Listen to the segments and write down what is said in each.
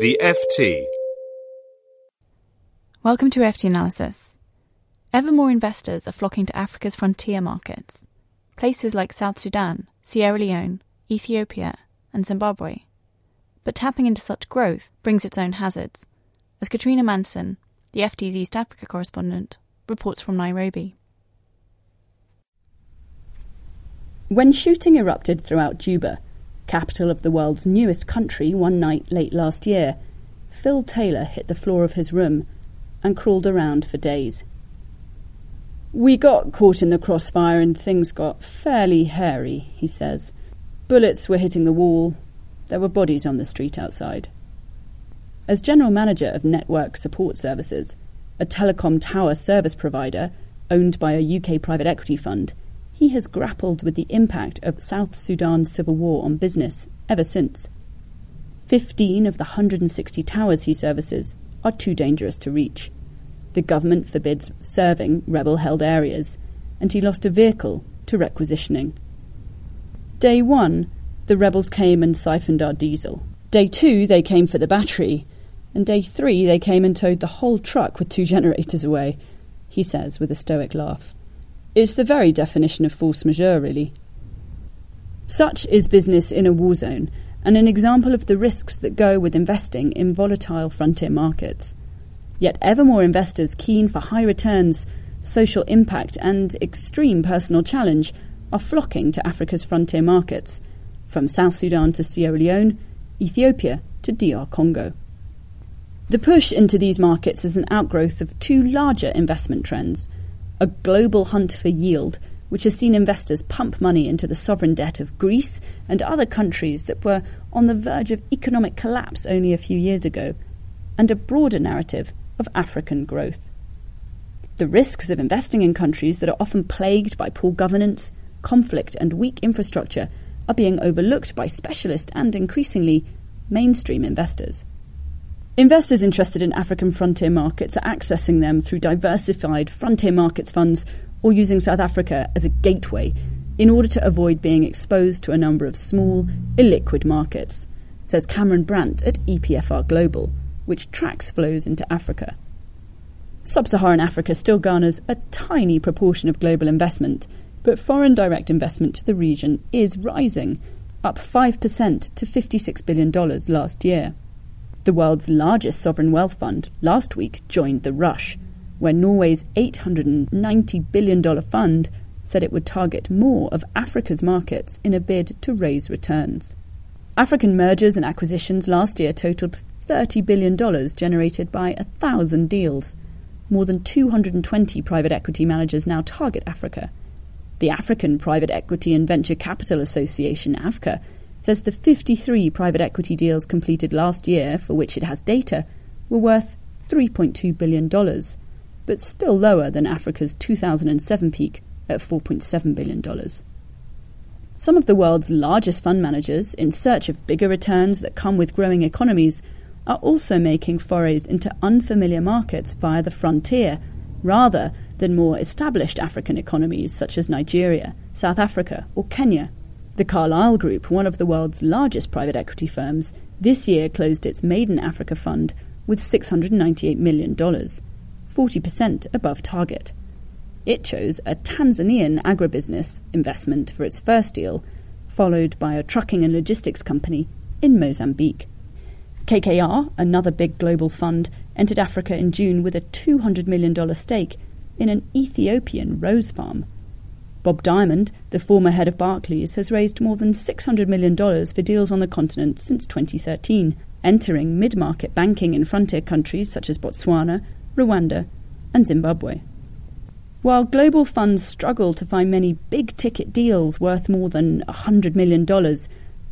The FT. Welcome to FT Analysis. Ever more investors are flocking to Africa's frontier markets, places like South Sudan, Sierra Leone, Ethiopia, and Zimbabwe. But tapping into such growth brings its own hazards, as Katrina Manson, the FT's East Africa correspondent, reports from Nairobi. When shooting erupted throughout Juba, capital of the world's newest country, one night late last year, Phil Taylor hit the floor of his room and crawled around for days. We got caught in the crossfire and things got fairly hairy, he says. Bullets were hitting the wall. There were bodies on the street outside. As general manager of Network Support Services, a telecom tower service provider owned by a UK private equity fund, he has grappled with the impact of South Sudan's civil war on business ever since. Fifteen of the 160 towers he services are too dangerous to reach. The government forbids serving rebel held areas, and he lost a vehicle to requisitioning. Day one, the rebels came and siphoned our diesel. Day two, they came for the battery. And day three, they came and towed the whole truck with two generators away, he says with a stoic laugh. It's the very definition of force majeure, really. Such is business in a war zone, and an example of the risks that go with investing in volatile frontier markets. Yet ever more investors keen for high returns, social impact, and extreme personal challenge are flocking to Africa's frontier markets, from South Sudan to Sierra Leone, Ethiopia to DR Congo. The push into these markets is an outgrowth of two larger investment trends a global hunt for yield, which has seen investors pump money into the sovereign debt of Greece and other countries that were on the verge of economic collapse only a few years ago, and a broader narrative of African growth. The risks of investing in countries that are often plagued by poor governance, conflict, and weak infrastructure are being overlooked by specialist and increasingly mainstream investors. Investors interested in African frontier markets are accessing them through diversified frontier markets funds or using South Africa as a gateway in order to avoid being exposed to a number of small, illiquid markets, says Cameron Brandt at EPFR Global, which tracks flows into Africa. Sub Saharan Africa still garners a tiny proportion of global investment, but foreign direct investment to the region is rising, up 5% to $56 billion last year. The world's largest sovereign wealth fund last week joined the rush, where Norway's $890 billion fund said it would target more of Africa's markets in a bid to raise returns. African mergers and acquisitions last year totaled $30 billion generated by a thousand deals. More than 220 private equity managers now target Africa. The African Private Equity and Venture Capital Association, AVCA, says the 53 private equity deals completed last year, for which it has data, were worth $3.2 billion, but still lower than Africa's 2007 peak at $4.7 billion. Some of the world's largest fund managers, in search of bigger returns that come with growing economies, are also making forays into unfamiliar markets via the frontier, rather than more established African economies such as Nigeria, South Africa, or Kenya. The Carlyle Group, one of the world's largest private equity firms, this year closed its maiden Africa fund with $698 million, 40% above target. It chose a Tanzanian agribusiness investment for its first deal, followed by a trucking and logistics company in Mozambique. KKR, another big global fund, entered Africa in June with a $200 million stake in an Ethiopian rose farm. Bob Diamond, the former head of Barclays, has raised more than $600 million for deals on the continent since 2013, entering mid market banking in frontier countries such as Botswana, Rwanda, and Zimbabwe. While global funds struggle to find many big ticket deals worth more than $100 million,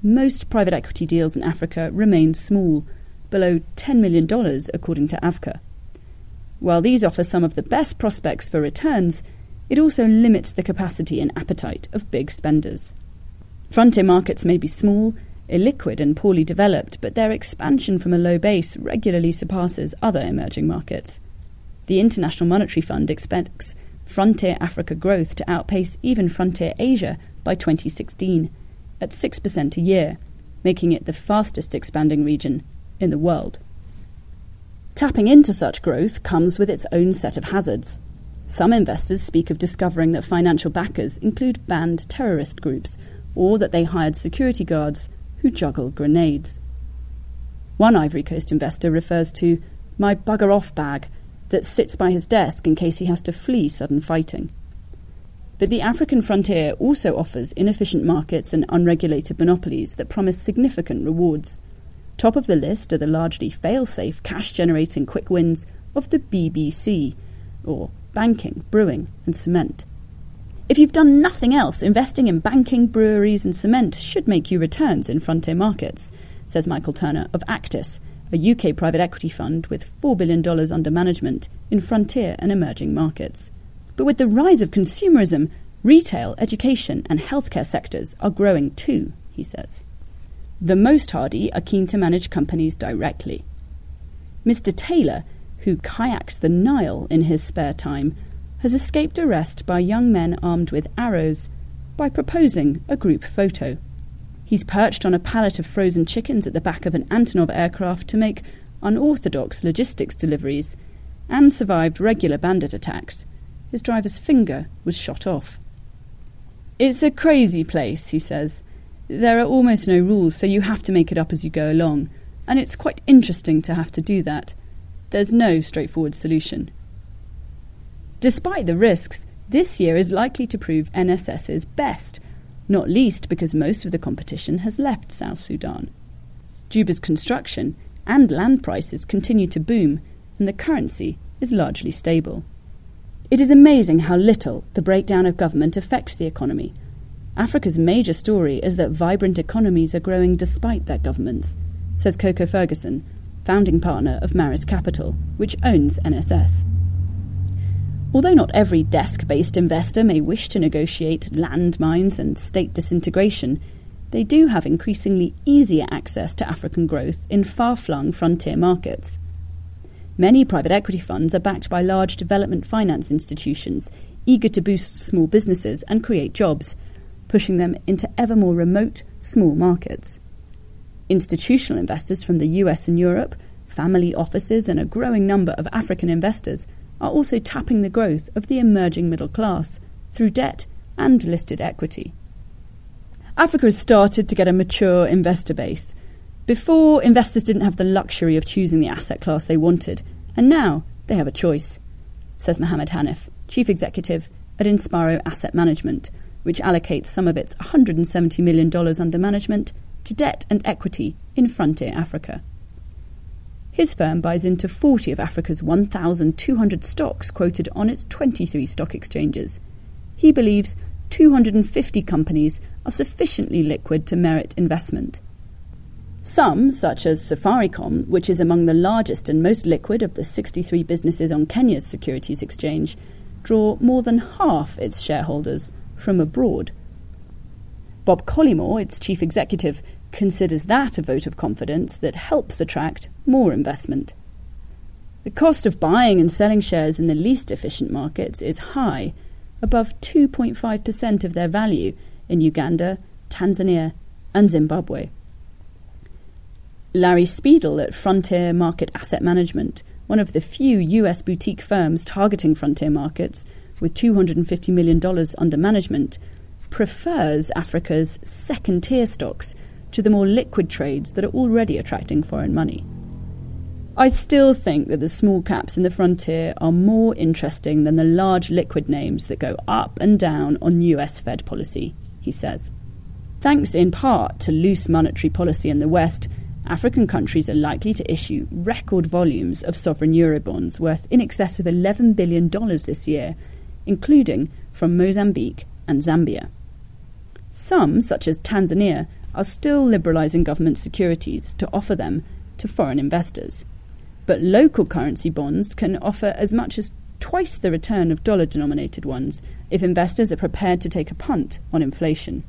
most private equity deals in Africa remain small, below $10 million according to AVCA. While these offer some of the best prospects for returns, it also limits the capacity and appetite of big spenders. Frontier markets may be small, illiquid, and poorly developed, but their expansion from a low base regularly surpasses other emerging markets. The International Monetary Fund expects frontier Africa growth to outpace even frontier Asia by 2016 at 6% a year, making it the fastest expanding region in the world. Tapping into such growth comes with its own set of hazards. Some investors speak of discovering that financial backers include banned terrorist groups or that they hired security guards who juggle grenades. One Ivory Coast investor refers to my bugger off bag that sits by his desk in case he has to flee sudden fighting. But the African frontier also offers inefficient markets and unregulated monopolies that promise significant rewards. Top of the list are the largely fail safe cash generating quick wins of the BBC, or banking, brewing, and cement. If you've done nothing else, investing in banking, breweries, and cement should make you returns in frontier markets, says Michael Turner of Actis, a UK private equity fund with $4 billion under management in frontier and emerging markets. But with the rise of consumerism, retail, education, and healthcare sectors are growing too, he says. The most hardy are keen to manage companies directly. Mr. Taylor, who kayaks the Nile in his spare time, has escaped arrest by young men armed with arrows by proposing a group photo. He's perched on a pallet of frozen chickens at the back of an Antonov aircraft to make unorthodox logistics deliveries and survived regular bandit attacks. His driver's finger was shot off. It's a crazy place, he says. There are almost no rules, so you have to make it up as you go along, and it's quite interesting to have to do that. There's no straightforward solution. Despite the risks, this year is likely to prove NSS's best, not least because most of the competition has left South Sudan. Juba's construction and land prices continue to boom, and the currency is largely stable. It is amazing how little the breakdown of government affects the economy. Africa's major story is that vibrant economies are growing despite their governments, says Coco Ferguson, founding partner of Maris Capital, which owns NSS. Although not every desk based investor may wish to negotiate landmines and state disintegration, they do have increasingly easier access to African growth in far flung frontier markets. Many private equity funds are backed by large development finance institutions eager to boost small businesses and create jobs, pushing them into ever more remote, small markets. Institutional investors from the US and Europe, family offices, and a growing number of African investors are also tapping the growth of the emerging middle class through debt and listed equity. Africa has started to get a mature investor base. Before, investors didn't have the luxury of choosing the asset class they wanted, and now they have a choice, says Mohammed Hanif, chief executive at Inspiro Asset Management, which allocates some of its $170 million under management to debt and equity in frontier Africa. His firm buys into 40 of Africa's 1,200 stocks quoted on its 23 stock exchanges. He believes 250 companies are sufficiently liquid to merit investment. Some, such as Safaricom, which is among the largest and most liquid of the 63 businesses on Kenya's securities exchange, draw more than half its shareholders from abroad. Bob Collymore, its chief executive, considers that a vote of confidence that helps attract more investment. The cost of buying and selling shares in the least efficient markets is high, above 2.5% of their value in Uganda, Tanzania, and Zimbabwe. Larry Speidell at Frontier Market Asset Management, one of the few US boutique firms targeting frontier markets with $250 million under management, prefers Africa's second tier stocks to the more liquid trades that are already attracting foreign money. I still think that the small caps in the frontier are more interesting than the large liquid names that go up and down on US Fed policy, he says. Thanks in part to loose monetary policy in the West, African countries are likely to issue record volumes of sovereign Eurobonds worth in excess of $11 billion this year, including from Mozambique and Zambia. Some, such as Tanzania, are still liberalising government securities to offer them to foreign investors. But local currency bonds can offer as much as twice the return of dollar denominated ones if investors are prepared to take a punt on inflation.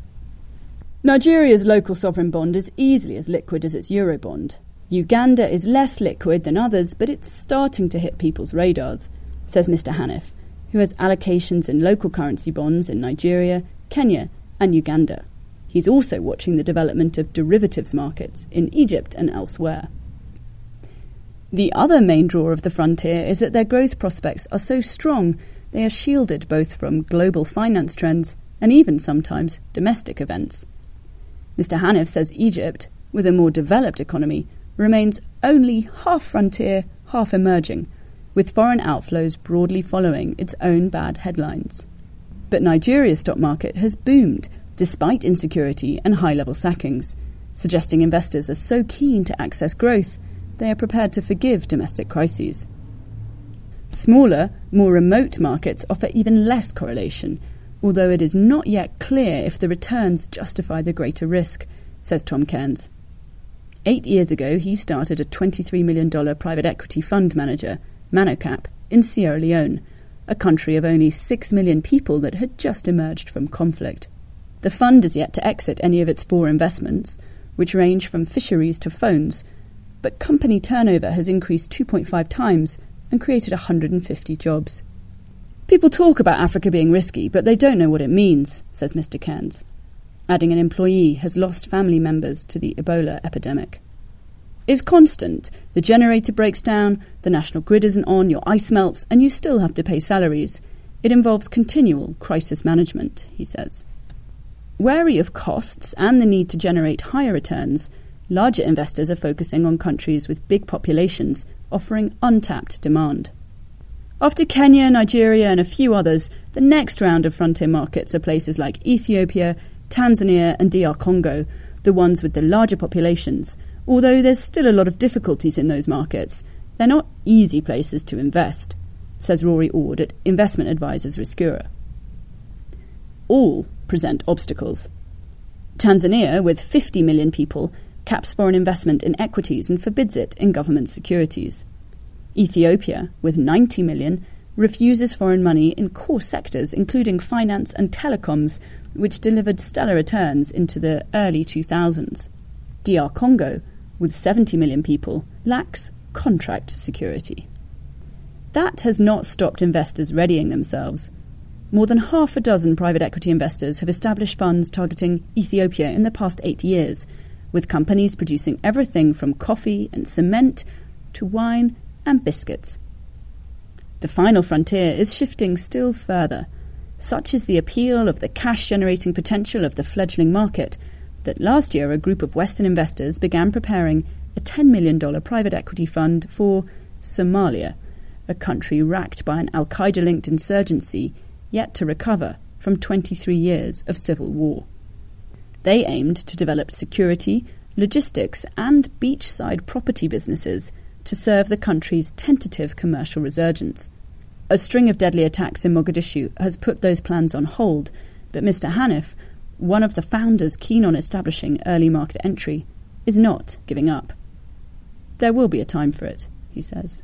Nigeria's local sovereign bond is easily as liquid as its Eurobond. Uganda is less liquid than others, but it's starting to hit people's radars, says Mr. Hanif, who has allocations in local currency bonds in Nigeria, Kenya, and Uganda. He's also watching the development of derivatives markets in Egypt and elsewhere. The other main draw of the frontier is that their growth prospects are so strong they are shielded both from global finance trends and even sometimes domestic events. Mr. Hanif says Egypt, with a more developed economy, remains only half frontier, half emerging, with foreign outflows broadly following its own bad headlines. But Nigeria's stock market has boomed despite insecurity and high level sackings, suggesting investors are so keen to access growth they are prepared to forgive domestic crises. Smaller, more remote markets offer even less correlation, although it is not yet clear if the returns justify the greater risk, says Tom Cairns. Eight years ago, he started a $23 million private equity fund manager, Manocap, in Sierra Leone, a country of only 6 million people that had just emerged from conflict. The fund is yet to exit any of its four investments, which range from fisheries to phones, but company turnover has increased 2.5 times and created 150 jobs. People talk about Africa being risky, but they don't know what it means, says Mr. Cairns, adding an employee has lost family members to the Ebola epidemic. Is constant. The generator breaks down, the national grid isn't on, your ice melts, and you still have to pay salaries. It involves continual crisis management, he says. Wary of costs and the need to generate higher returns, larger investors are focusing on countries with big populations offering untapped demand. After Kenya, Nigeria, and a few others, the next round of frontier markets are places like Ethiopia, Tanzania, and DR Congo, the ones with the larger populations. Although there's still a lot of difficulties in those markets, they're not easy places to invest, says Rory Ord at investment advisors RisCura. All present obstacles. Tanzania, with 50 million people, caps foreign investment in equities and forbids it in government securities. Ethiopia, with 90 million, refuses foreign money in core sectors including finance and telecoms, which delivered stellar returns into the early 2000s. DR Congo, with 70 million people, lacks contract security. That has not stopped investors readying themselves. More than half a dozen private equity investors have established funds targeting Ethiopia in the past eight years, with companies producing everything from coffee and cement to wine and biscuits. The final frontier is shifting still further. Such is the appeal of the cash generating potential of the fledgling market that last year a group of Western investors began preparing a $10 million private equity fund for Somalia, a country racked by an Al Qaeda linked insurgency yet to recover from 23 years of civil war. They aimed to develop security, logistics, and beachside property businesses to serve the country's tentative commercial resurgence. A string of deadly attacks in Mogadishu has put those plans on hold, but Mr. Hanif, one of the founders keen on establishing early market entry, is not giving up. There will be a time for it, he says.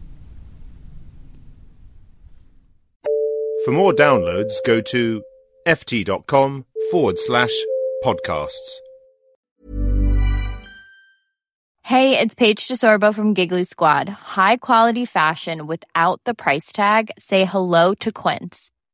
For more downloads, go to ft.com forward slash podcasts. Hey, it's Paige DeSorbo from Giggly Squad. High quality fashion without the price tag. Say hello to Quince.